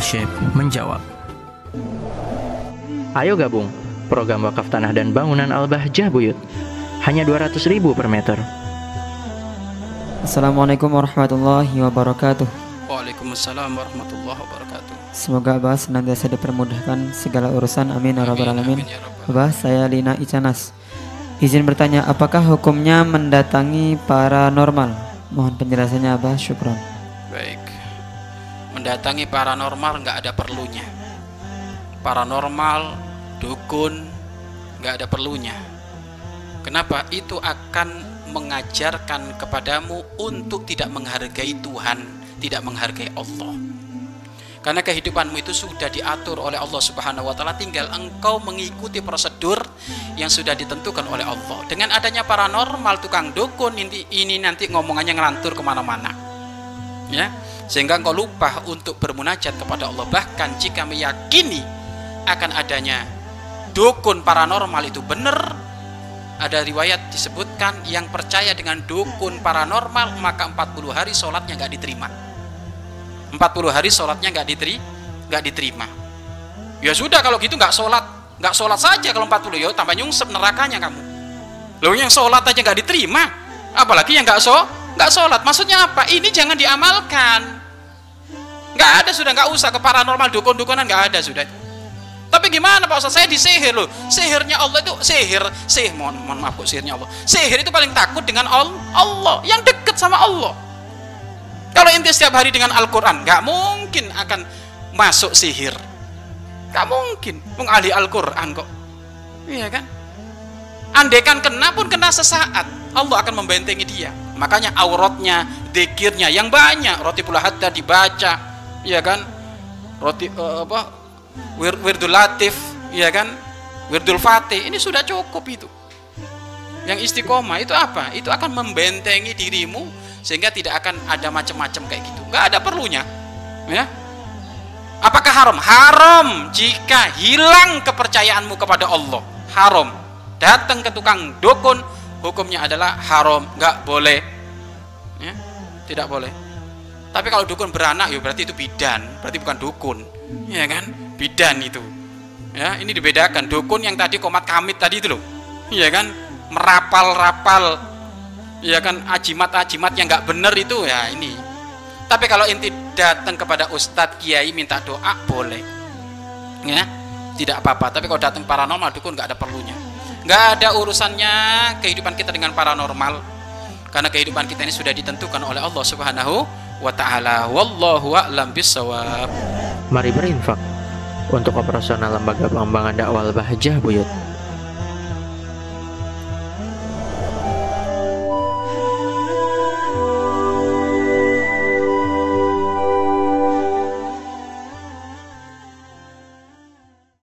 Syekh menjawab. Ayo gabung program wakaf tanah dan bangunan Al-Bahjah Buyut. Hanya 200 ribu per meter. Assalamualaikum warahmatullahi wabarakatuh. Waalaikumsalam warahmatullahi wabarakatuh. Semoga Abah senantiasa dipermudahkan segala urusan. Amin ya rabbal alamin. amin ya Abah, saya Lina Icanas. Izin bertanya, apakah hukumnya mendatangi paranormal? Mohon penjelasannya Abah, syukron. Mendatangi paranormal nggak ada perlunya. Paranormal, dukun nggak ada perlunya. Kenapa? Itu akan mengajarkan kepadamu untuk tidak menghargai Tuhan, tidak menghargai Allah. Karena kehidupanmu itu sudah diatur oleh Allah Subhanahu wa taala, tinggal engkau mengikuti prosedur yang sudah ditentukan oleh Allah. Dengan adanya paranormal tukang dukun ini, ini nanti ngomongannya ngelantur ke mana-mana. Ya, sehingga engkau lupa untuk bermunajat kepada Allah. Bahkan jika meyakini akan adanya dukun paranormal itu benar, ada riwayat disebutkan yang percaya dengan dukun paranormal maka 40 hari sholatnya nggak diterima. 40 hari sholatnya nggak diteri, nggak diterima. Ya sudah kalau gitu nggak sholat, nggak sholat saja kalau 40 ya tambah nyungsep nerakanya kamu. Loh yang sholat aja nggak diterima, apalagi yang nggak so, nggak sholat. Maksudnya apa? Ini jangan diamalkan. Nggak ada sudah nggak usah ke paranormal dukun-dukunan nggak ada sudah. Tapi gimana Pak Ustaz? Saya disihir loh. Sihirnya Allah itu sihir, sihir mohon, mohon maaf kok sihirnya Allah. Sihir itu paling takut dengan Al- Allah, yang dekat sama Allah. Kalau ente setiap hari dengan Al-Quran, nggak mungkin akan masuk sihir. Nggak mungkin. Mengalih Al-Quran kok. Iya kan? Andaikan kena pun kena sesaat, Allah akan membentengi dia. Makanya auratnya, dekirnya yang banyak. Roti pula hatta dibaca, iya kan? Roti eh, apa? Wir, wirdul latif, iya kan? Wirdul fatih, ini sudah cukup itu. Yang istiqomah itu apa? Itu akan membentengi dirimu sehingga tidak akan ada macam-macam kayak gitu. Nggak ada perlunya, ya. Apakah haram? Haram jika hilang kepercayaanmu kepada Allah. Haram. Datang ke tukang dukun, hukumnya adalah haram, nggak boleh. Ya, tidak boleh. Tapi kalau dukun beranak, ya berarti itu bidan, berarti bukan dukun, ya kan? Bidan itu. Ya, ini dibedakan. Dukun yang tadi komat kamit tadi itu loh, iya kan? Merapal-rapal, ya kan? Ajimat-ajimat yang nggak bener itu ya ini. Tapi kalau inti datang kepada ustadz kiai minta doa boleh, ya tidak apa-apa. Tapi kalau datang paranormal dukun nggak ada perlunya, nggak ada urusannya kehidupan kita dengan paranormal, karena kehidupan kita ini sudah ditentukan oleh Allah Subhanahu wa taala. Wallahu a'lam. Mari berinfak untuk operasional lembaga pengembangan dakwah Al-Bahjah Buyut.